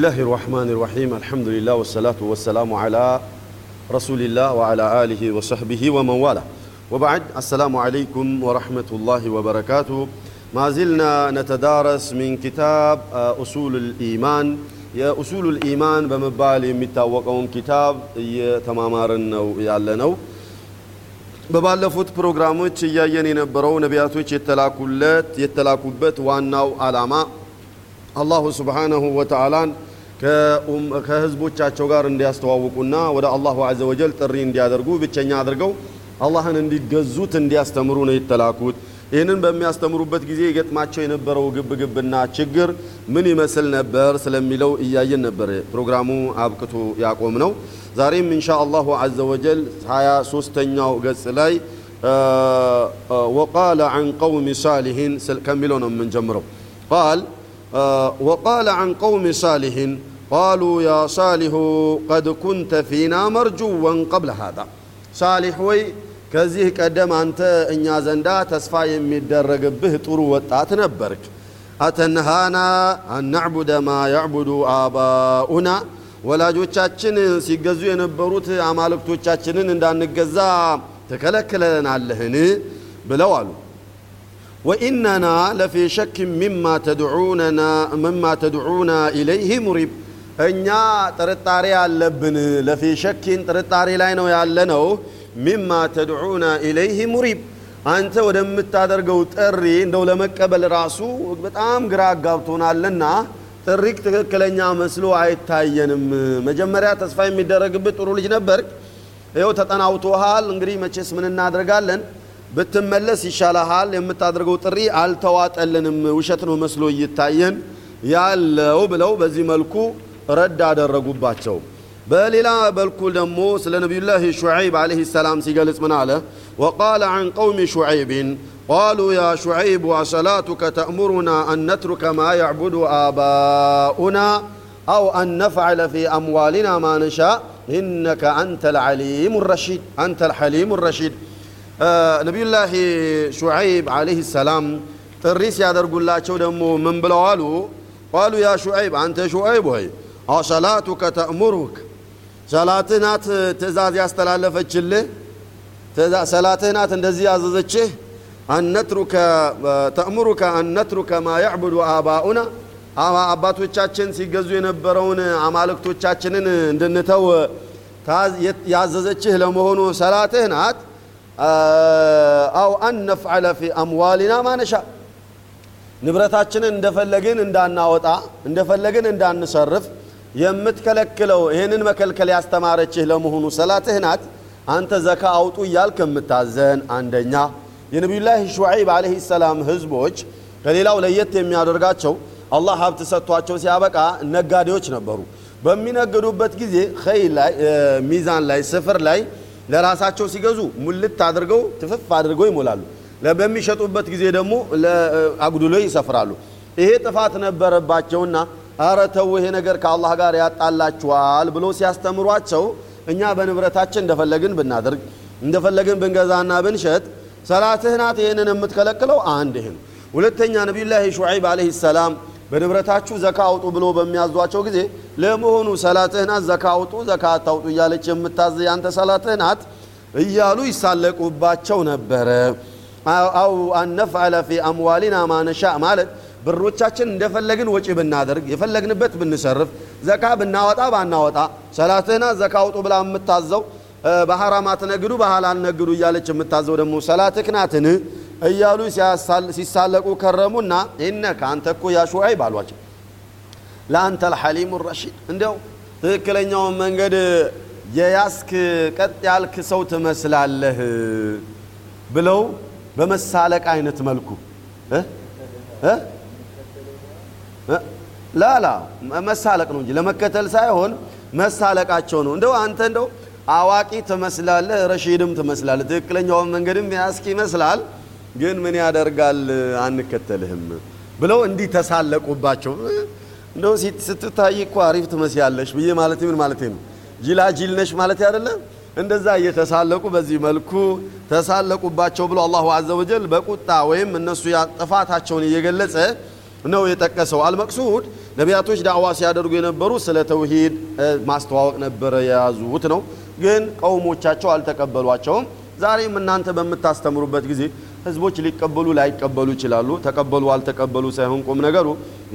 بسم الله الرحمن الرحيم الحمد لله والصلاة والسلام على رسول الله وعلى آله وصحبه ومن والاه وبعد السلام عليكم ورحمة الله وبركاته ما زلنا نتدارس من كتاب آه، أصول الإيمان يا أصول الإيمان بمبال يمتاوقون كتاب يتمامارن ያለነው በባለፉት ፕሮግራሞች እያየን የነበረው ነቢያቶች የተላኩለት የተላኩበት ዋናው ዓላማ አላሁ ስብሓነሁ ወተዓላን ከህዝቦቻቸው ጋር እንዲያስተዋውቁና ወደ አላሁ አዘ ወጀል ጥሪ እንዲያደርጉ ብቸኛ አድርገው አላህን እንዲገዙት እንዲያስተምሩ ነው የተላኩት። ይህንን በሚያስተምሩበት ጊዜ የገጥማቸው የነበረው ግብግብና ችግር ምን ይመስል ነበር ስለሚለው እያየን ነበር ፕሮግራሙ አብቅቶ ያቆም ነው። ዛሬም ኢንሻ አላሁ አዘ ወጀል ሀያ ሶስተኛው ገጽ ላይ ወቃለ አን ቀውሚ ሳሊሒን ከሚለው ነው የምንጀምረው ቃል ወቃለ አን ቀውሚ ሳሊሒን قالوا يا صالح قد كنت فينا مرجوا قبل هذا صالح ወይ ከዚህ ቀደም አንተ እኛ ዘንዳ ተስፋ የሚደረግብህ ጥሩ ወጣት ነበርክ አተንሃና አናዕቡደ ማ ያዕቡዱ አባኡና ወላጆቻችን ሲገዙ የነበሩት አማልክቶቻችንን እንዳንገዛ ትከለክለናለህን ብለው አሉ ወኢነና ለፊ ሸክ ሚማ ተድዑነና ሚማ ተድዑና ኢለይህ ሙሪብ እኛ ጥርጣሬ አለብን። ለፊ ሸኪን ጥርጣሬ ላይ ነው ያለነው። ሚማ ተድዑና ኢለይህ ሙሪብ አንተ ወደምታደርገው ጥሪ እንደው ለመቀበል ራሱ በጣም ግራ አጋብቶናልና ጥሪክ ትክክለኛ መስሎ አይታየንም። መጀመሪያ ተስፋ የሚደረግብህ ጥሩ ልጅ ነበርክ። ይኸው ተጠናውቶሃል። እንግዲህ መቼስ ምን እናደርጋለን? ብትመለስ ይሻልሃል። የምታደርገው ጥሪ አልተዋጠልንም፣ ውሸት ነው መስሎ እይታየን ያለው ብለው በዚህ መልኩ ረድ አደረጉባቸው። በሌላ በኩል ደግሞ ስለ ነቢዩላህ ሹዐይብ ዓለይሂ ሰላም ሲገልጽ ምን አለ? ወቃለ ዐን ቀውሚ ሹዐይብን ቃሉ ያ ሹዐይብ አሰላቱከ ተእሙሩና አን ነትሩከ ማ ያዕቡዱ አባኡና አው አን ነፍዐለ ፊ አምዋሊና ማ ነሻእ ኢነከ አንተ ልዓሊሙ ረሺድ አንተ ልሐሊሙ ረሺድ ነቢዩላህ ሹዐይብ ዓለይሂ ሰላም ጥሪ ሲያደርጉላቸው ደግሞ ምን ብለው አሉ? ቃሉ ያ ሹዐይብ አንተ ሹዐይብ ሆይ አሰላቱከ ተእሙሩክ። ሰላትህ ናት ትእዛዝ ያስተላለፈችልህ። ሰላትህ ናት እንደዚህ ያዘዘችህ። አነትሩከ ተእሙሩከ አነትሩከ ማ ያዕቡዱ አባኡና። አባቶቻችን ሲገዙ የነበረውን አማልክቶቻችንን እንድንተው ያዘዘችህ ለመሆኑ ሰላትህ ናት? አው አን ነፍዐለ ፊ አምዋሊና ማነሻ ንብረታችንን እንደፈለግን እንዳናወጣ እንደፈለግን እንዳንሰርፍ የምትከለክለው ይህንን መከልከል ያስተማረችህ ለመሆኑ ሰላትህ ናት። አንተ ዘካ አውጡ እያልክ የምታዘን አንደኛ። የነቢዩላህ ሹዐይብ ዓለይሂ ሰላም ህዝቦች ከሌላው ለየት የሚያደርጋቸው አላህ ሀብት ሰጥቷቸው ሲያበቃ ነጋዴዎች ነበሩ። በሚነግዱበት ጊዜ ኸይል ላይ ሚዛን ላይ ስፍር ላይ ለራሳቸው ሲገዙ ሙልት አድርገው ትፍፍ አድርገው ይሞላሉ። በሚሸጡበት ጊዜ ደግሞ አጉድሎ ይሰፍራሉ። ይሄ ጥፋት ነበረባቸውና አረ ተው ይሄ ነገር ከአላህ ጋር ያጣላችኋል ብሎ ሲያስተምሯቸው እኛ በንብረታችን እንደፈለግን ብናደርግ እንደፈለግን ብንገዛና ብንሸጥ ሰላትህ ናት ይህንን የምትከለክለው አንድ ይህ ነው። ሁለተኛ ነቢዩላህ ሹዐይብ ዓለይሂ ሰላም በንብረታችሁ ዘካ አውጡ ብሎ በሚያዟቸው ጊዜ ለመሆኑ ሰላትህ ናት ዘካ አውጡ ዘካ አታውጡ እያለች የምታዝ ያንተ ሰላትህ ናት እያሉ ይሳለቁባቸው ነበረ። አው አነፍዐለ ፊ አምዋሊና ማነሻ ማለት ብሮቻችን እንደፈለግን ወጪ ብናደርግ የፈለግንበት ብንሰርፍ ዘካ ብናወጣ ባናወጣ ሰላትህ ናት ዘካ አውጡ ብላ የምታዘው በሐራም አትነግዱ በሐላል ነግዱ እያለች የምታዘው ደግሞ ሰላትህ ናትን እያሉ ሲሳለቁ ከረሙና ኢነከ አንተ እኮ ያ ሹዐይብ ለአንተ ልሐሊሙ ረሺድ። እንዲያው ትክክለኛውን መንገድ የያስክ ቀጥ ያልክ ሰው ትመስላለህ ብለው በመሳለቅ አይነት መልኩ ላላ መሳለቅ ነው እንጂ ለመከተል ሳይሆን መሳለቃቸው ነው። እንደው አንተ እንደው አዋቂ ትመስላለህ፣ ረሺድም ትመስላለህ፣ ትክክለኛውን መንገድም ያስክ ይመስላል ግን ምን ያደርጋል አንከተልህም ብለው እንዲህ ተሳለቁባቸው። እንደው ስትታይ እኮ አሪፍ ትመስያለሽ ብዬ ማለት ምን ማለት ነው? ጅላጅል ነሽ ማለት አይደለም። እንደዛ እየተሳለቁ በዚህ መልኩ ተሳለቁባቸው ብሎ አላሁ አዘ ወጀል በቁጣ ወይም እነሱ ጥፋታቸውን እየገለጸ ነው የጠቀሰው። አልመቅሱድ ነቢያቶች ዳዕዋ ሲያደርጉ የነበሩ ስለ ተውሂድ ማስተዋወቅ ነበረ የያዙት ነው። ግን ቀውሞቻቸው አልተቀበሏቸውም። ዛሬም እናንተ በምታስተምሩበት ጊዜ ህዝቦች ሊቀበሉ ላይቀበሉ ይችላሉ። ተቀበሉ አልተቀበሉ ሳይሆን ቁም ነገሩ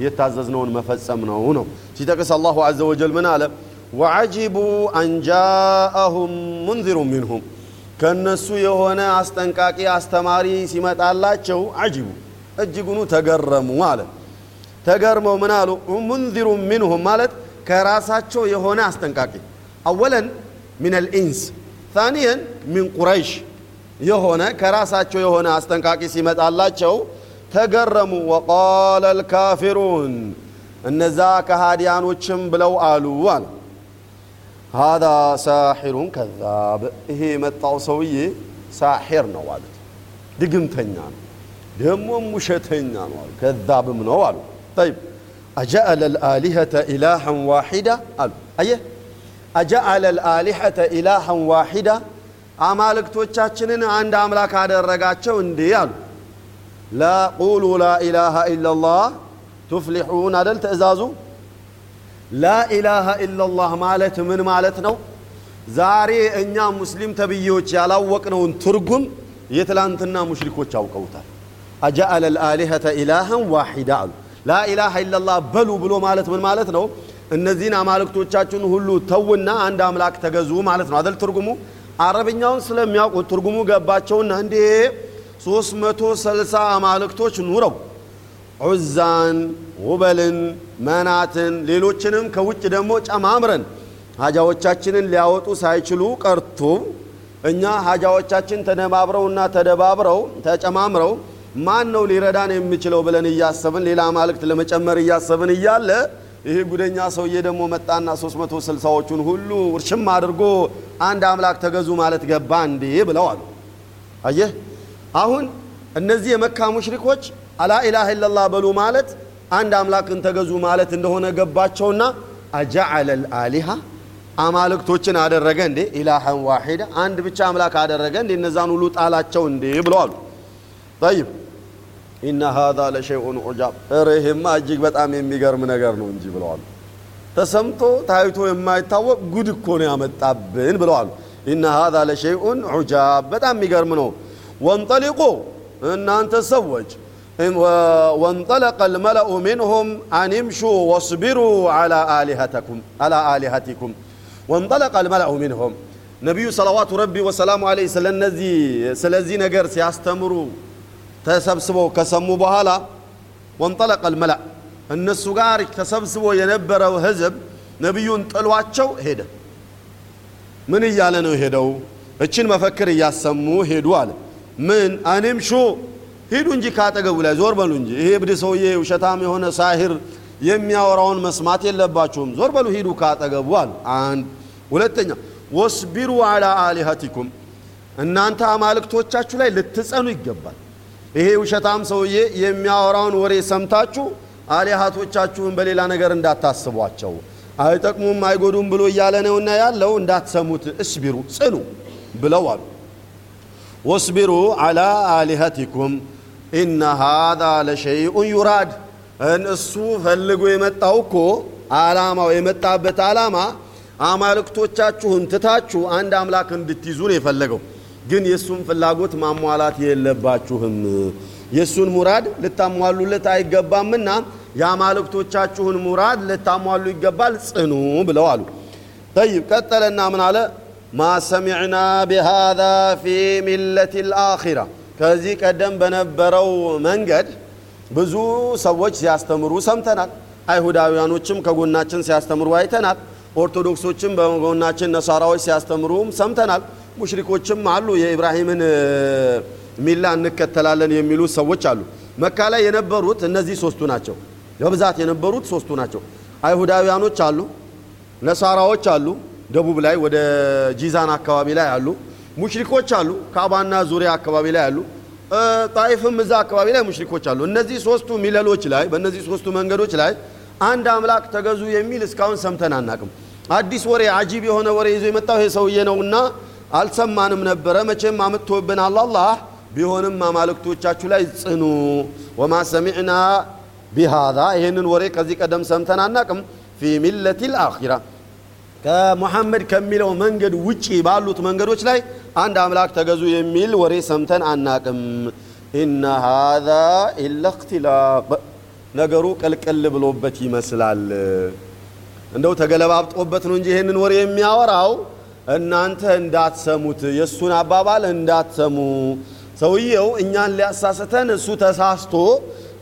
የታዘዝነውን መፈጸም ነው ነው ሲጠቅስ አላሁ ዐዘ ወጀል ምን አለ? ወዐጂቡ አንጃአሁም ሙንዚሩ ሚንሁም ከእነሱ የሆነ አስጠንቃቂ አስተማሪ ሲመጣላቸው አጂቡ እጅጉኑ ተገረሙ አለ። ተገርመው ምን አሉ? ሙንዚሩ ሚንሁም ማለት ከራሳቸው የሆነ አስጠንቃቂ አወለን ሚን አልኢንስ ታኒየን ሚን ቁረይሽ የሆነ ከራሳቸው የሆነ አስጠንቃቂ ሲመጣላቸው ተገረሙ። ወቃለ ልካፊሩን እነዛ ከሃዲያኖችም ብለው አሉ አለ ሃዛ ሳሒሩን ከዛብ ይሄ የመጣው ሰውዬ ሳሒር ነው ማለት ድግምተኛ ነው፣ ደግሞም ውሸተኛ ነው አሉ። ከዛብም ነው አሉ። ጠይብ አጀአለ ልአሊሀተ ኢላሃን ዋሒዳ አሉ። አየህ አጀአለ ልአሊሐተ ኢላሃን ዋሒዳ አማልክቶቻችንን አንድ አምላክ አደረጋቸው እንዴ አሉ። ላቁሉ ላኢላሃ ኢላላህ ቱፍሊሑን አደል ትእዛዙ። ላኢላሃ ኢላላህ ማለት ምን ማለት ነው? ዛሬ እኛ ሙስሊም ተብዬዎች ያላወቅነውን ትርጉም የትላንትና ሙሽሪኮች አውቀውታል። አጀአለ ልአሊሀተ ኢላሃን ዋሒዳ አሉ። ላኢላሃ ኢላላህ በሉ ብሎ ማለት ምን ማለት ነው? እነዚህን አማልክቶቻችሁን ሁሉ ተውና አንድ አምላክ ተገዙ ማለት ነው አደል ትርጉሙ። አረብኛውን ስለሚያውቁት ትርጉሙ ገባቸውና እንዴ ሶስት መቶ ስልሳ አማልክቶች ኑረው ዑዛን፣ ውበልን፣ መናትን ሌሎችንም ከውጭ ደግሞ ጨማምረን ሀጃዎቻችንን ሊያወጡ ሳይችሉ ቀርቶ እኛ ሀጃዎቻችን ተነባብረውና ተደባብረው ተጨማምረው ማን ነው ሊረዳን የሚችለው ብለን እያሰብን ሌላ አማልክት ለመጨመር እያሰብን እያለ ይህ ጉደኛ ሰውዬ ደግሞ መጣና 360ዎቹን ሁሉ ውርሽም አድርጎ አንድ አምላክ ተገዙ ማለት ገባ እንዴ ብለው አሉ። አየህ? አሁን እነዚህ የመካ ሙሽሪኮች አላኢላሃ ኢለላህ በሉ ማለት አንድ አምላክን ተገዙ ማለት እንደሆነ ገባቸውና አጀዐለ ልአሊሃ አማልክቶችን አደረገ እንዴ? ኢላሃን ዋሒዳ አንድ ብቻ አምላክ አደረገ እንዴ? እነዛን ሁሉ ጣላቸው እንዴ? ብለው አሉ። ጠይብ ኢነ ሃዛ ለሸይኡን ዑጃብ ኧረ ይሄማ እጅግ በጣም የሚገርም ነገር ነው እንጂ ብለዋሉ። ተሰምቶ ታይቶ የማይታወቅ ጉድ እኮ ነው ያመጣብን ብለዋሉ። ኢነ ሃዛ ለሸይኡን ዑጃብ በጣም የሚገርም ነው። ወንጠሊቁ እናንተ ሰዎች ወንጠለቀ ልመለኡ ሚንሁም አኒምሹ ወስቢሩ ዐላ አሊሀቲኩም ወንጠለቀ ልመለኡ ሚንሁም ነቢዩ ሰለዋቱ ረቢ ወሰላሙ ዐለይሂ ስለነዚህ ስለዚህ ነገር ሲያስተምሩ ተሰብስበው ከሰሙ በኋላ ወንጠለቀ ልመላእ እነሱ ጋር ተሰብስቦ የነበረው ህዝብ ነቢዩን ጥሏቸው ሄደ። ምን እያለ ነው ሄደው? እችን መፈክር እያሰሙ ሄዱ አለ። ምን አኒምሹ ሂዱ እንጂ ካጠገቡ ላይ ዞር በሉ እንጂ ይሄ እብድ ሰውዬ ውሸታም የሆነ ሳሂር የሚያወራውን መስማት የለባችሁም። ዞር በሉ ሂዱ ካጠገቡ አሉ። አንድ ሁለተኛ ወስቢሩ ዐላ አሊሀቲኩም እናንተ አማልክቶቻችሁ ላይ ልትጸኑ ይገባል። ይሄ ውሸታም ሰውዬ የሚያወራውን ወሬ ሰምታችሁ አሊሃቶቻችሁን በሌላ ነገር እንዳታስቧቸው፣ አይጠቅሙም አይጎዱም ብሎ እያለ ነውና ያለው እንዳትሰሙት፣ እስቢሩ ጽኑ ብለው አሉ። ወስቢሩ ዐላ አሊሀቲኩም ኢነ ሃዛ ለሸይኡን ዩራድ እሱ ፈልጎ የመጣው እኮ አላማው የመጣበት አላማ አማልክቶቻችሁን ትታችሁ አንድ አምላክ እንድትይዙ ነው የፈለገው። ግን የእሱን ፍላጎት ማሟላት የለባችሁም። የእሱን ሙራድ ልታሟሉለት አይገባምና የአማልክቶቻችሁን ሙራድ ልታሟሉ ይገባል፣ ጽኑ ብለው አሉ። ጠይብ ቀጠለና ምን አለ? ማ ሰሚዕና ቢሃዛ ፊ ሚለት ልአኺራ ከዚህ ቀደም በነበረው መንገድ ብዙ ሰዎች ሲያስተምሩ ሰምተናል። አይሁዳውያኖችም ከጎናችን ሲያስተምሩ አይተናል። ኦርቶዶክሶችም በጎናችን ነሳራዎች ሲያስተምሩም ሰምተናል። ሙሽሪኮችም አሉ። የኢብራሂምን ሚላ እንከተላለን የሚሉ ሰዎች አሉ። መካ ላይ የነበሩት እነዚህ ሶስቱ ናቸው። በብዛት የነበሩት ሶስቱ ናቸው። አይሁዳውያኖች አሉ፣ ነሳራዎች አሉ፣ ደቡብ ላይ ወደ ጂዛን አካባቢ ላይ አሉ። ሙሽሪኮች አሉ፣ ካባና ዙሪያ አካባቢ ላይ አሉ። ጣይፍም እዛ አካባቢ ላይ ሙሽሪኮች አሉ። እነዚህ ሶስቱ ሚለሎች ላይ በእነዚህ ሶስቱ መንገዶች ላይ አንድ አምላክ ተገዙ የሚል እስካሁን ሰምተን አናቅም። አዲስ ወሬ አጂብ የሆነ ወሬ ይዞ የመጣው ይሄ ሰውዬ ነውና አልሰማንም ነበረ። መቼም አምጥቶብናል አላህ። ቢሆንም አማልክቶቻችሁ ላይ ጽኑ። ወማ ሰሚዕና ቢሃዛ። ይህንን ወሬ ከዚህ ቀደም ሰምተን አናቅም። ፊ ሚለት ልአኪራ ከሙሐመድ ከሚለው መንገድ ውጪ ባሉት መንገዶች ላይ አንድ አምላክ ተገዙ የሚል ወሬ ሰምተን አናቅም። ኢነ ሃዛ ኢላ እክትላቅ ነገሩ ቅልቅል ብሎበት ይመስላል። እንደው ተገለባብጦበት ነው እንጂ ይህንን ወሬ የሚያወራው እናንተ እንዳትሰሙት የእሱን አባባል እንዳትሰሙ ሰውየው እኛን ሊያሳስተን እሱ ተሳስቶ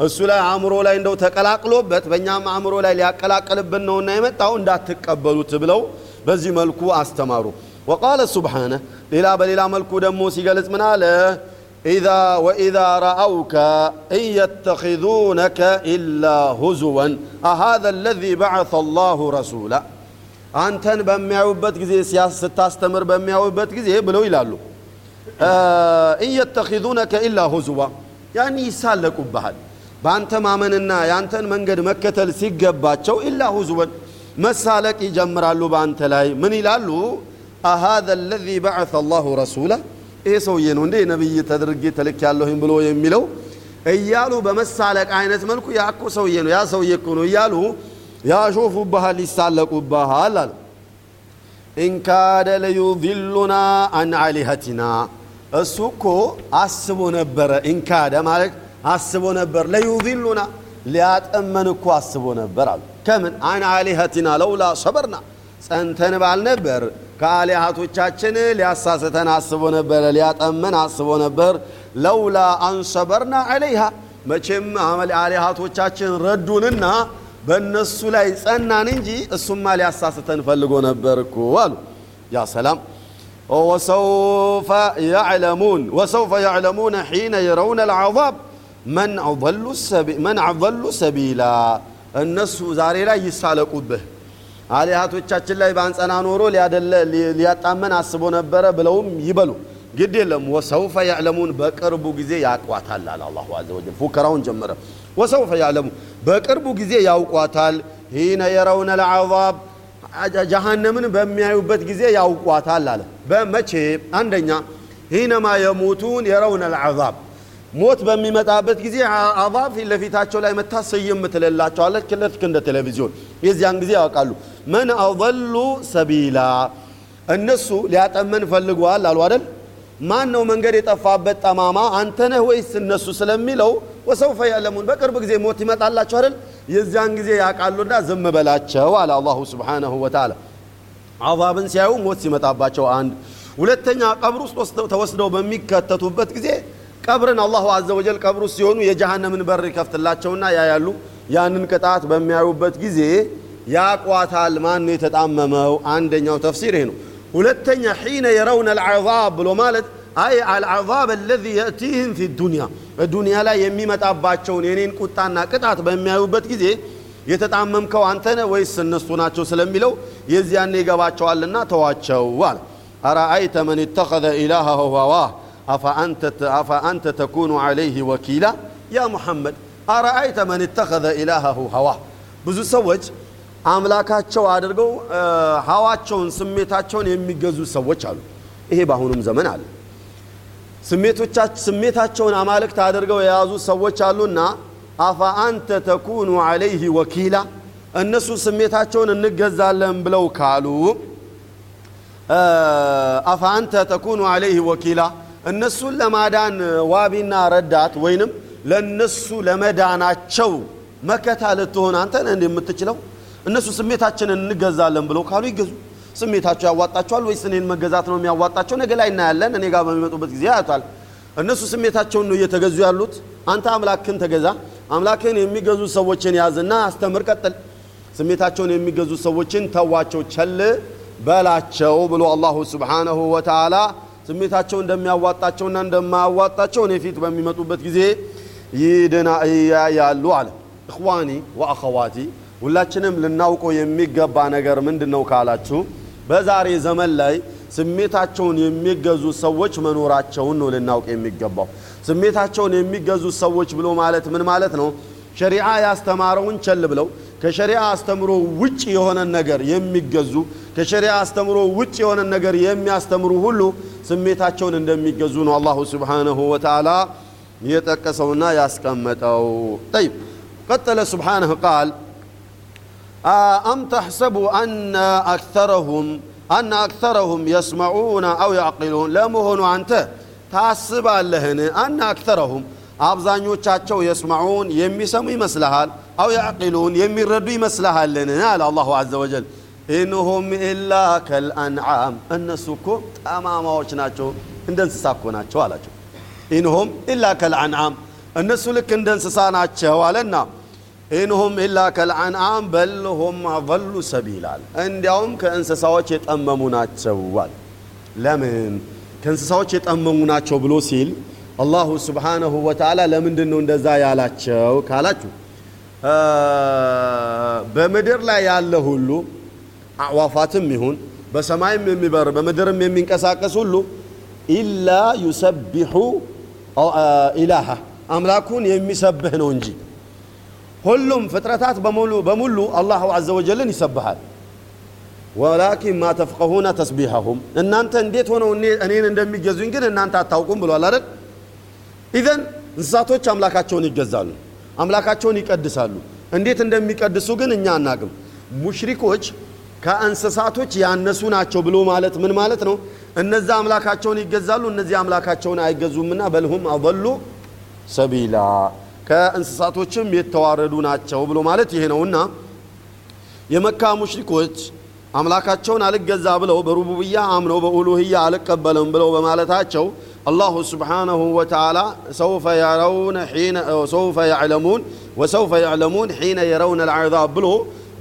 እሱ ላይ አእምሮ ላይ እንደው ተቀላቅሎበት በእኛም አእምሮ ላይ ሊያቀላቅልብን ነውና የመጣው እንዳትቀበሉት ብለው በዚህ መልኩ አስተማሩ ወቃለ ሱብሓነህ ሌላ በሌላ መልኩ ደግሞ ሲገልጽ ምን አለ ኢዛ ወኢዛ ረአውከ እን የተኪዙነከ ኢላ ሁዝወን አሃذ ለዚ በዓث አላሁ ረሱላ አንተን በሚያዩበት ጊዜ ስታስተምር በሚያዩበት ጊዜ ብለው ይላሉ። እየተኪዙነከ ኢላ ሁዝዋ። ያን ይሳለቁብሃል። በአንተ ማመንና የአንተን መንገድ መከተል ሲገባቸው ኢላ ሁዝወን መሳለቅ ይጀምራሉ በአንተ ላይ። ምን ይላሉ? አሃذ الذي بعث الله رسوله ይሄ ሰውዬ ነው እንዴ ነብይ ተደርጌ ተልክ ያለሁኝ ብሎ የሚለው እያሉ በመሳለቅ አይነት መልኩ ያኮ ሰውዬ ነው ያ ሰውዬ እኮ ነው እያሉ ያሾፉብሃል ይሳለቁብሃል አለ። ኢንካደ ለዩذሉና አን አሊሀቲና እሱ እኮ አስቦ ነበረ። ኢንካደ ማለት አስቦ ነበር። ለዩذሉና ሊያጠመን እኮ አስቦ ነበር አሉ። ከምን? አን አሊሀቲና ለውላ ሰበርና። ጸንተን ባልነበር ከአሊሃቶቻችን ሊያሳስተን አስቦ ነበረ ሊያጠመን አስቦ ነበር። ለውላ አንሰበርና አለይሃ መቼም አሊሃቶቻችን ረዱንና በእነሱ ላይ ጸናን እንጂ እሱማ ሊያሳስተን ፈልጎ ነበር እኮ አሉ። ያ ሰላም ወሰውፈ ያዕለሙን ወሰውፈ ያዕለሙነ ሒነ የረውነ ልዓዛብ መን አበሉ ሰቢላ። እነሱ ዛሬ ላይ ይሳለቁብህ አሊያቶቻችን ላይ በአንጸና ኖሮ ሊያጣመን አስቦ ነበረ ብለውም ይበሉ ግድ የለም። ወሰውፈ ያዕለሙን በቅርቡ ጊዜ ያቋታል አለ አላሁ አዘ ወጀል። ፉከራውን ጀመረ። ወሰውፈ ያዕለሙን በቅርቡ ጊዜ ያውቋታል። ሂነ የረውነ ልዓዛብ ጀሃነምን በሚያዩበት ጊዜ ያውቋታል አለ። በመቼ? አንደኛ ሂነማ የሙቱን የረውነ ልዓዛብ ሞት በሚመጣበት ጊዜ አዛብ ፊት ለፊታቸው ላይ መታ ስይም ትልላቸዋለች ልክ እንደ ቴሌቪዥን የዚያን ጊዜ ያውቃሉ። መን አضሉ ሰቢላ እነሱ ሊያጠመን ፈልገዋል አሉ አደል ማን ነው መንገድ የጠፋበት ጠማማ? አንተ ወይስ እነሱ ስለሚለው ወሰውፈ ያለሙን? በቅርብ ጊዜ ሞት ይመጣላቸው አይደል? የዚያን ጊዜ ያውቃሉና ዝም በላቸው አለ አላሁ ስብሓነሁ ወተዓላ። አዛብን ሲያዩ ሞት ሲመጣባቸው አንድ። ሁለተኛ ቀብር ውስጥ ተወስደው በሚከተቱበት ጊዜ ቀብርን አላሁ አዘ ወጀል ቀብር ውስጥ ሲሆኑ የጀሃነምን በር ይከፍትላቸውና ያያሉ። ያንን ቅጣት በሚያዩበት ጊዜ ያቋታል ማን የተጣመመው? አንደኛው ተፍሲር ይሄ ነው። ሁለተኛ ሒነ የረውነ አልዓዛብ ብሎ ማለት አይ አልዓዛብ አለዚ የእቲህም ፊ ዱንያ። በዱንያ ላይ የሚመጣባቸውን የኔን ቁጣና ቅጣት በሚያዩበት ጊዜ የተጣመምከው አንተነ ወይስ እነሱ ናቸው ስለሚለው የዚያኔ ይገባቸዋልና ተዋቸው አለ። أرأيت من اتخذ إلهه هواه? أفأنت تكون عليه وكيلا? يا ሙሐመድ أرأيت من اتخذ إلهه هواه? ብዙ ሰዎች አምላካቸው አድርገው ሀዋቸውን ስሜታቸውን የሚገዙ ሰዎች አሉ። ይሄ በአሁኑም ዘመን አለ ስሜታቸውን አማልክት አድርገው የያዙ ሰዎች አሉና أفأنت تكون عليه وكيلا እነሱ ስሜታቸውን እንገዛለን ብለው ካሉ አፋ አንተ ተኩኑ ዓለይህ ወኪላ እነሱን ለማዳን ዋቢና ረዳት ወይንም ለእነሱ ለመዳናቸው መከታ ልትሆን አንተ ነህ የምትችለው? እነሱ ስሜታችንን እንገዛለን ብለው ካሉ ይገዙ ስሜታቸው ያዋጣቸዋል ወይስ እኔን መገዛት ነው የሚያዋጣቸው? ነገ ላይ እናያለን። እኔ ጋር በሚመጡበት ጊዜ ያዩታል። እነሱ ስሜታቸውን ነው እየተገዙ ያሉት። አንተ አምላክን ተገዛ። አምላክን የሚገዙ ሰዎችን ያዝና አስተምር ቀጥል። ስሜታቸውን የሚገዙ ሰዎችን ተዋቸው ቸል በላቸው ብሎ አላሁ ስብሓነሁ ወተዓላ ስሜታቸው እንደሚያዋጣቸውና እንደማያዋጣቸው እኔ ፊት በሚመጡበት ጊዜ ይድና ያያሉ አለ። እኽዋኒ ወአኸዋቲ ሁላችንም ልናውቀው የሚገባ ነገር ምንድን ነው ካላችሁ በዛሬ ዘመን ላይ ስሜታቸውን የሚገዙ ሰዎች መኖራቸውን ነው ልናውቅ የሚገባው። ስሜታቸውን የሚገዙ ሰዎች ብሎ ማለት ምን ማለት ነው? ሸሪዓ ያስተማረውን ቸል ብለው ከሸሪዓ አስተምሮ ውጭ የሆነን ነገር የሚገዙ ከሸሪዓ አስተምሮ ውጭ የሆነን ነገር የሚያስተምሩ ሁሉ ስሜታቸውን እንደሚገዙ ነው አላሁ ስብሓነሁ ወተዓላ የጠቀሰውና ያስቀመጠው። ጠይብ ቀጠለ ስብሓነሁ ቃል أم تحسب أن أكثرهم أن أكثرهم يسمعون أو يعقلون لا مهنوا أنت تحسب اللهن أن أكثرهم አብዛኞቻቸው የስማዑን የሚሰሙ ይመስልሃል አው ያዕቂሉን የሚረዱ ይመስልሃልን አለ አላሁ አዘ ወጀል ኢንሁም ኢላ ከልአንዓም እነሱ እኮ ጠማማዎች ናቸው እንደ እንስሳ እኮ ናቸው አላቸው ኢንሁም ኢላ ከልአንዓም እነሱ ልክ እንደ እንስሳ ናቸው አለና ኢንሁም ኢላ ከልአንዓም በልሁም አሉ ሰቢላል። እንዲያውም ከእንስሳዎች የጠመሙ አለ። ለምን? ከእንስሳዎች የጠመሙ ናቸው ብሎ ሲል አላሁ ስብሓነሁ ወተዓላ ለምንድን ነው እንደዛ ያላቸው ካላችሁ በምድር ላይ ያለ ሁሉ አዕዋፋትም ይሁን በሰማይም የሚበር በምድርም የሚንቀሳቀስ ሁሉ ኢላ ዩሰቢሑ ኢላሃ አምላኩን የሚሰብህ ነው እንጂ ሁሉም ፍጥረታት በሙሉ አላሁ አዘ ወጀልን ይሰብሃል። ወላኪን ማ ተፍቀሁነ ተስቢሐሁም። እናንተ እንዴት ሆነው እኔን እንደሚገዙኝ ግን እናንተ አታውቁም ብሏል አይደል? ኢዘን እንስሳቶች አምላካቸውን ይገዛሉ አምላካቸውን ይቀድሳሉ። እንዴት እንደሚቀድሱ ግን እኛ አናቅም። ሙሽሪኮች ከእንስሳቶች ያነሱ ናቸው ብሎ ማለት ምን ማለት ነው? እነዛ አምላካቸውን ይገዛሉ እነዚህ አምላካቸውን አይገዙምና በልሁም አضሉ ሰቢላ ከእንስሳቶችም የተዋረዱ ናቸው ብሎ ማለት ይሄ ነውና የመካ ሙሽሪኮች አምላካቸውን አልገዛ ብለው በሩቡብያ አምነው በኡሉህያ አልቀበልም ብለው በማለታቸው አላሁ ስብሓነሁ ወተዓላ ሰውፈ የረውነ ሰውፈ ያዕለሙን ወሰውፈ ያዕለሙን ሒነ የረውነ ልዓዛብ ብሎ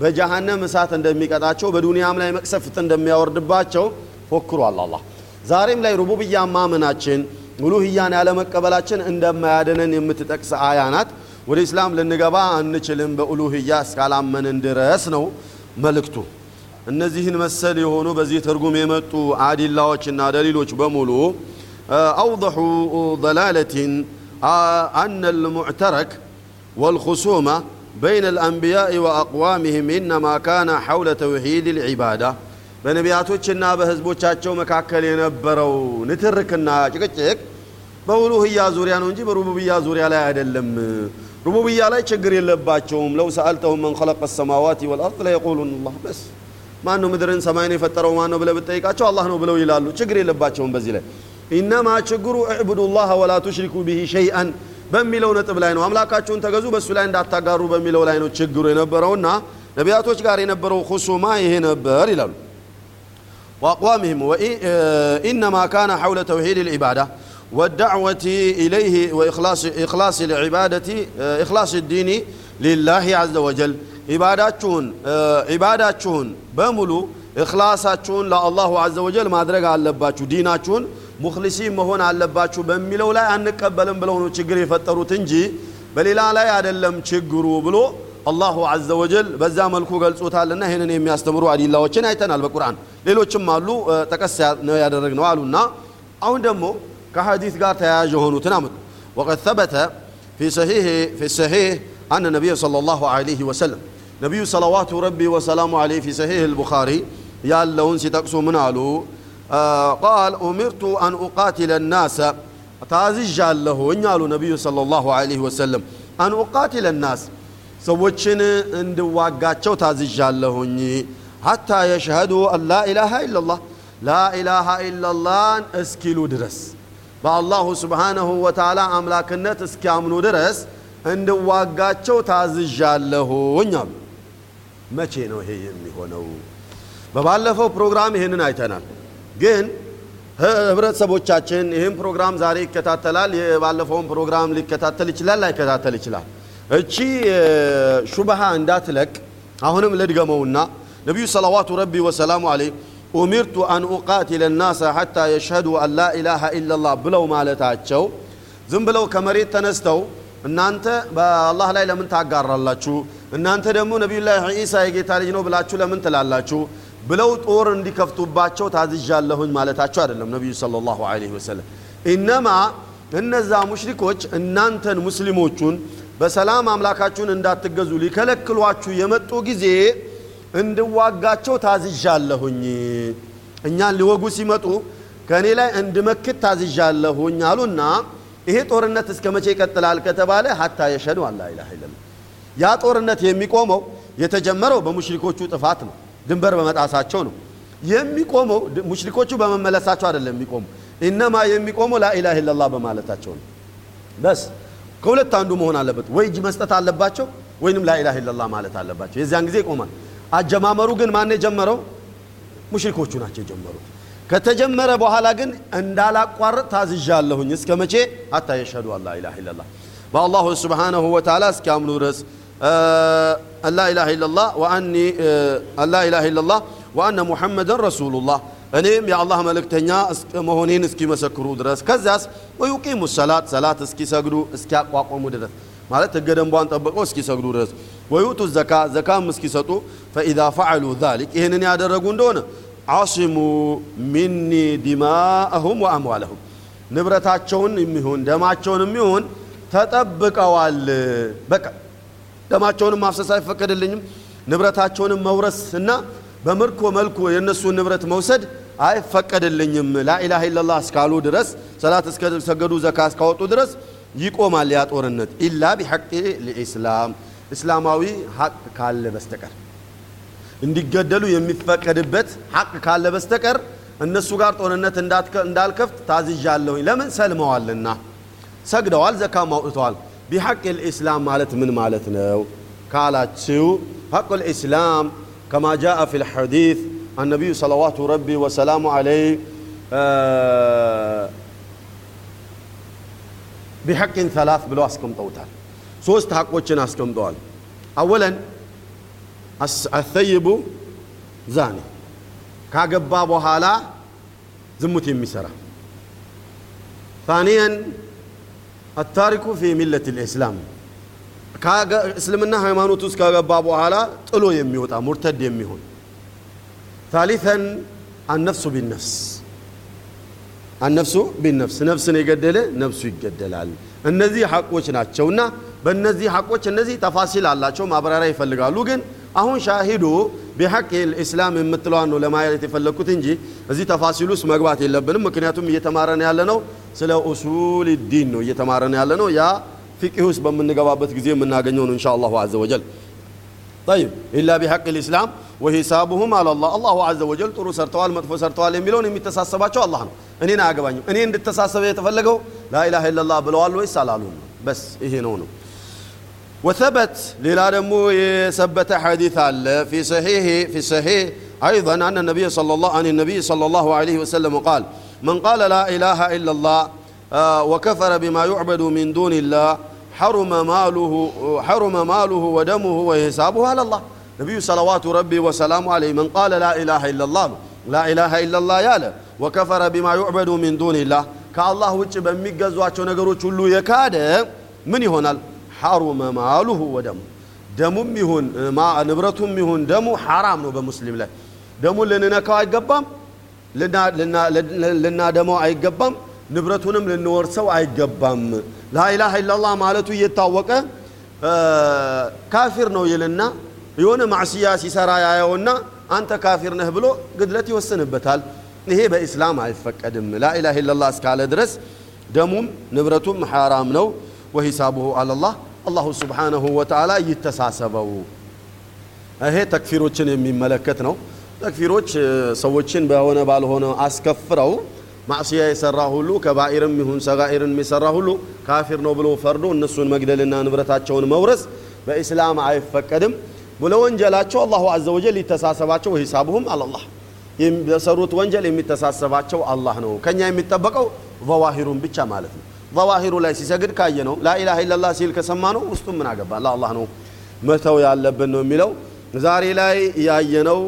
በጀሃነም እሳት እንደሚቀጣቸው በዱንያም ላይ መቅሰፍት እንደሚያወርድባቸው ፎክሯል አላህ። ዛሬም ላይ ሩቡብያ ማመናችን ኡሉህያን ያለመቀበላችን እንደማያደነን የምትጠቅስ አያ ናት። ወደ ኢስላም ልንገባ አንችልም በኡሉህያ እስካላመንን ድረስ ነው መልእክቱ። እነዚህን መሰል የሆኑ በዚህ ትርጉም የመጡ አዲላዎችና ደሊሎች በሙሉ አውضሑ ضላለትን አነ ልሙዕተረክ ወልኹሱማ በይነ الأنبياء وأقوامهم إنما كان حول توحيد العبادة በነቢያቶችና በህዝቦቻቸው መካከል የነበረው ንትርክና ጭቅጭቅ በኡሉህያ ዙሪያ ነው እንጂ በሩቡብያ ዙሪያ ላይ አይደለም። ሩቡብያ ላይ ችግር የለባቸውም። ለው ሰአልተሁም መን ኸለቀ ሰማዋት ወልአርድ ለየቁሉን ላህ በስ። ማን ነው ምድርን ሰማይን የፈጠረው? ማን ነው ብለህ ብትጠይቃቸው አላህ ነው ብለው ይላሉ። ችግር የለባቸውም በዚህ ላይ። ኢነማ ችግሩ እዕቡዱ ላህ ወላ ቱሽሪኩ ብሂ ሸይአን በሚለው ነጥብ ላይ ነው። አምላካችሁን ተገዙ በእሱ ላይ እንዳታጋሩ በሚለው ላይ ነው ችግሩ የነበረውና ነቢያቶች ጋር የነበረው ሁሱማ ይሄ ነበር ይላሉ وأقوامهم وإنما كان حول توحيد العبادة والدعوة إليه وإخلاص إخلاص العبادة إخلاص الدين لله عز وجل عباداتشون عباداتشون بملو إخلاصاتشون لا الله عز وجل ما أدرك على لباتشو ديناتشون مخلصين مهون على لباتشو بملو لا أنقبلن بلو ችግር የፈጠሩት እንጂ በሌላ ላይ አይደለም ችግሩ ብሎ አላሁ አዘ ወጀል በዛ መልኩ ገልጾታልና ይህንን የሚያስተምሩ አዲላዎችን አይተናል በቁርአን ሌሎችም አሉ ጠቀስ ነው ያደረግነው አሉና አሁን ደግሞ ከሐዲት ጋር ተያያዥ የሆኑትን አመጡ ወቀድ ثبت في صحيح في الصحيح أن النبي صلى الله عليه وسلم نبي صلوات ربي وسلامه عليه في صحيح البخاري ያለውን ሲጠቅሱ ምን አሉ ቃል ኡሚርቱ አን ኡቃትለ ናስ ታዝዣለሁኝ አሉ ነቢዩ صلى الله عليه وسلم አን ኡቃትለ ናስ ሰዎችን እንድዋጋቸው ታዝዣለሁኝ። ሐታ የሽሀዱ አን ላኢላሃ ኢላላህ ላኢላሃ ኢላላህን እስኪሉ ድረስ በአላሁ ስብሓነሁ ወተዓላ አምላክነት እስኪያምኑ ድረስ እንድዋጋቸው ታዝዣለሁኝ አሉ። መቼ ነው ይሄ የሚሆነው? በባለፈው ፕሮግራም ይህንን አይተናል። ግን ህብረተሰቦቻችን ይህን ፕሮግራም ዛሬ ይከታተላል። የባለፈውን ፕሮግራም ሊከታተል ይችላል ላይከታተል ይችላል እቺ ሹብሃ እንዳትለቅ አሁንም ልድገመውና ነቢዩ ሰለዋቱ ረቢ ወሰላሙ አለይ ኡሚርቱ አን ኡቃትለ ናሰ ሐታ የሽሀዱ አን ላ ኢላሃ ኢላላህ ብለው ማለታቸው ዝም ብለው ከመሬት ተነስተው እናንተ በአላህ ላይ ለምን ታጋራላችሁ? እናንተ ደግሞ ነቢዩላህ ዒሳ የጌታ ልጅ ነው ብላችሁ ለምን ትላላችሁ? ብለው ጦር እንዲከፍቱባቸው ታዝዣለሁኝ ማለታቸው አይደለም ነቢዩ ሰለላሁ ዐለይሂ ወሰለም። ኢነማ እነዛ ሙሽሪኮች እናንተን ሙስሊሞቹን በሰላም አምላካችሁን እንዳትገዙ ሊከለክሏችሁ የመጡ ጊዜ እንድዋጋቸው ታዝዣለሁኝ እኛን ሊወጉ ሲመጡ ከእኔ ላይ እንድመክት ታዝዣለሁኝ አሉና ይሄ ጦርነት እስከ መቼ ይቀጥላል ከተባለ ሀታ የሸዱ አላ ኢላሃ ኢለላህ ያ ጦርነት የሚቆመው የተጀመረው በሙሽሪኮቹ ጥፋት ነው፣ ድንበር በመጣሳቸው ነው። የሚቆመው ሙሽሪኮቹ በመመለሳቸው አይደለም የሚቆመው፣ ኢነማ የሚቆመው ላኢላህ ኢለላህ በማለታቸው ነው። በስ ከሁለት አንዱ መሆን አለበት። ወይ እጅ መስጠት አለባቸው ወይንም ላኢላህ ኢለላህ ማለት አለባቸው። የዚያን ጊዜ ይቆማል። አጀማመሩ ግን ማን የጀመረው? ሙሽሪኮቹ ናቸው የጀመሩት። ከተጀመረ በኋላ ግን እንዳላቋርጥ ታዝዣለሁኝ። እስከ መቼ? ሀታ የሽሀዱ አን ላኢላሃ ኢለላህ በአላሁ ስብሓነሁ ወተዓላ እስኪያምኑ ድረስ አላኢላሃ ኢለላህ ወአኒ አላኢላሃ ኢለላህ ወአነ ሙሐመደን ረሱሉላህ እኔም የአላህ መልእክተኛ መሆኔን እስኪመሰክሩ ድረስ ከዚያስ ወዩቂሙ ሰላት ሰላት እስኪሰግዱ እስኪያቋቋሙ ድረስ ማለት ህገ ደንቧን ጠብቀው እስኪሰግዱ ድረስ ወዩቱ ዘካ ዘካም እስኪሰጡ ፈኢዛ ፈዓሉ ዛሊክ ይህንን ያደረጉ እንደሆነ አሲሙ ሚኒ ዲማአሁም ወአምዋለሁም ንብረታቸውን የሚሆን ደማቸውን የሚሆን ተጠብቀዋል። በቃ ደማቸውንም ማፍሰስ አይፈቀድልኝም፣ ንብረታቸውንም መውረስ እና በምርኮ መልኩ የእነሱን ንብረት መውሰድ አይፈቀድልኝም። ላኢላሃ ኢለላህ እስካሉ ድረስ ሰላት እስከሰገዱ ዘካ እስካወጡ ድረስ ይቆማል ያ ጦርነት። ኢላ ቢሐቅ ልኢስላም እስላማዊ ሐቅ ካለ በስተቀር እንዲገደሉ የሚፈቀድበት ሐቅ ካለ በስተቀር እነሱ ጋር ጦርነት እንዳልከፍት ታዝዣለሁኝ። ለምን ሰልመዋልና፣ ሰግደዋል፣ ዘካም አውጥተዋል። ቢሐቅ ልኢስላም ማለት ምን ማለት ነው ካላችሁ ሐቅ ልኢስላም ከማ ጃአ ፊ ልሐዲት النبي صلوات ربي وسلامه عليه بحق ثلاث ብለው አስቀምጠውታል። ሶስት ሐቆችን አስቀምጠዋል። አወለን አሰይቡ ዛኒ ካገባ በኋላ ዝሙት የሚሰራ ثانيا التارك في ملة الإسلام እስልምና ሃይማኖት ውስጥ ከገባ በኋላ ጥሎ የሚወጣ ሙርተድ የሚሆን ታሊተን አነፍሱ ቢነፍስ አነፍሱ ቢነፍስ ነፍስን የገደለ ነፍሱ ይገደላል። እነዚህ ሐቆች ናቸውና በእነዚህ ሐቆች እነዚህ ተፋሲል አላቸው፣ ማብራሪያ ይፈልጋሉ። ግን አሁን ሻሂዱ ቢሐቅ ልእስላም የምትለዋን ነው ለማየት የፈለግኩት እንጂ እዚህ ተፋሲል ውስጥ መግባት የለብንም። ምክንያቱም እየተማረን ያለ ነው ስለ ኡሱል ዲን ነው እየተማረን ያለ ነው ያ ፊቅህ ውስጥ በምንገባበት ጊዜ የምናገኘው ነው ኢንሻ አላሁ አዘ ወጀል። ጠይብ ኢላ ቢሐቅ ልእስላም ወሂሳቡሁም አላላህ አላሁ አዘ ወጀል ጥሩ ሰርተዋል መጥፎ ሰርተዋል የሚለውን የሚተሳሰባቸው አላህ ነው። እኔን አያገባኝም። እኔ እንድተሳሰበ የተፈለገው ላኢላሃ ኢለላህ ብለዋል ወይስ አላሉም ነው። በስ ይሄ ነው ነው وثبت ሌላ ደግሞ የሰበተ ሐዲት አለ في صحيح في صحيح أيضا أن النبي صلى الله عن النبي صلى الله عليه وسلم قال من قال لا إله إلا الله وكفر بما يعبد من دون الله حرم ماله حرم ماله ودمه وحسابه على الله ነቢዩ ሰለዋቱ ረቢ ወሰላሙ አለይህ መን ቃለ ላ ኢላሃ ኢለላህ ነው ላ ኢላሃ ኢለላህ ያለ ወከፈረ ቢማ ዩዕበዱ ሚን ዱንላህ ከአላህ ውጭ በሚገዟቸው ነገሮች ሁሉ የካደ ምን ይሆናል ሐሩመ ማሉሁ ወደሙ ደሙም ይሁን ንብረቱም ይሁን ደሙ ሐራም ነው በሙስሊም ላይ ደሙን ልንነካው አይገባም ልናደመው አይገባም ንብረቱንም ልንወርሰው አይገባም ላኢላሃ ኢለላህ ማለቱ እየታወቀ ካፊር ነው ይልና የሆነ ማዕስያ ሲሰራ ያየውና አንተ ካፊር ነህ ብሎ ግድለት ይወስንበታል። ይሄ በኢስላም አይፈቀድም። ላኢላሃ ኢለላህ እስካለ ድረስ ደሙም ንብረቱም ሐራም ነው። ወሂሳቡሁ አለላህ አላሁ ስብሓነሁ ወተዓላ ይተሳሰበው። ይሄ ተክፊሮችን የሚመለከት ነው። ተክፊሮች ሰዎችን በሆነ ባልሆነ አስከፍረው ማዕስያ የሰራ ሁሉ ከባኢርም ይሁን ሰጋኢርን የሰራ ሁሉ ካፊር ነው ብሎ ፈርዶ እነሱን መግደልና ንብረታቸውን መውረስ በኢስላም አይፈቀድም። ለወንጀላቸው አላሁ አዘ ወጀል ሊተሳሰባቸው ሂሳቡሁም አላላህ በሰሩት ወንጀል የሚተሳሰባቸው አላህ ነው። ከኛ የሚጠበቀው ዘዋሂሩን ብቻ ማለት ነው። ዘዋሂሩ ላይ ሲሰግድ ካየ ነው ላኢላሃ ኢለላህ ሲል ከሰማ ነው ውስጡ ምን አገባ ለአላህ ነው መተው ያለብን ነው የሚለው። ዛሬ ላይ ያየነው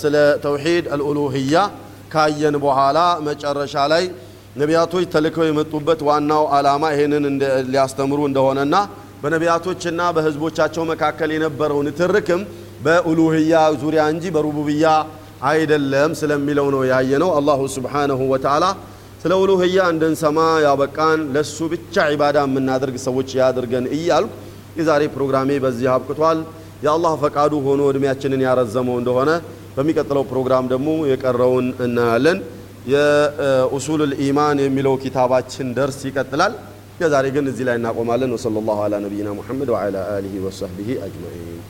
ስለ ተውሂድ አልኡሉህያ ካየን በኋላ መጨረሻ ላይ ነቢያቶች ተልከው የመጡበት ዋናው ዓላማ ይህንን ሊያስተምሩ እንደሆነና በነቢያቶችና በህዝቦቻቸው መካከል የነበረውን ትርክም በኡሉህያ ዙሪያ እንጂ በሩቡብያ አይደለም ስለሚለው ነው ያየነው። አላሁ ስብሓነሁ ወተዓላ ስለ ኡሉህያ እንድንሰማ ያበቃን ለሱ ብቻ ዒባዳ የምናደርግ ሰዎች ያድርገን እያልኩ የዛሬ ፕሮግራሜ በዚህ አብቅቷል። የአላህ ፈቃዱ ሆኖ እድሜያችንን ያረዘመው እንደሆነ በሚቀጥለው ፕሮግራም ደግሞ የቀረውን እናያለን። የኡሱል ኢማን የሚለው ኪታባችን ደርስ ይቀጥላል። የዛሬ ግን እዚህ ላይ እናቆማለን። ወሰለ ላሁ አላ ነቢይና ሙሐመድ ወዓላ አሊሂ ወሰህቢሂ አጅመዒን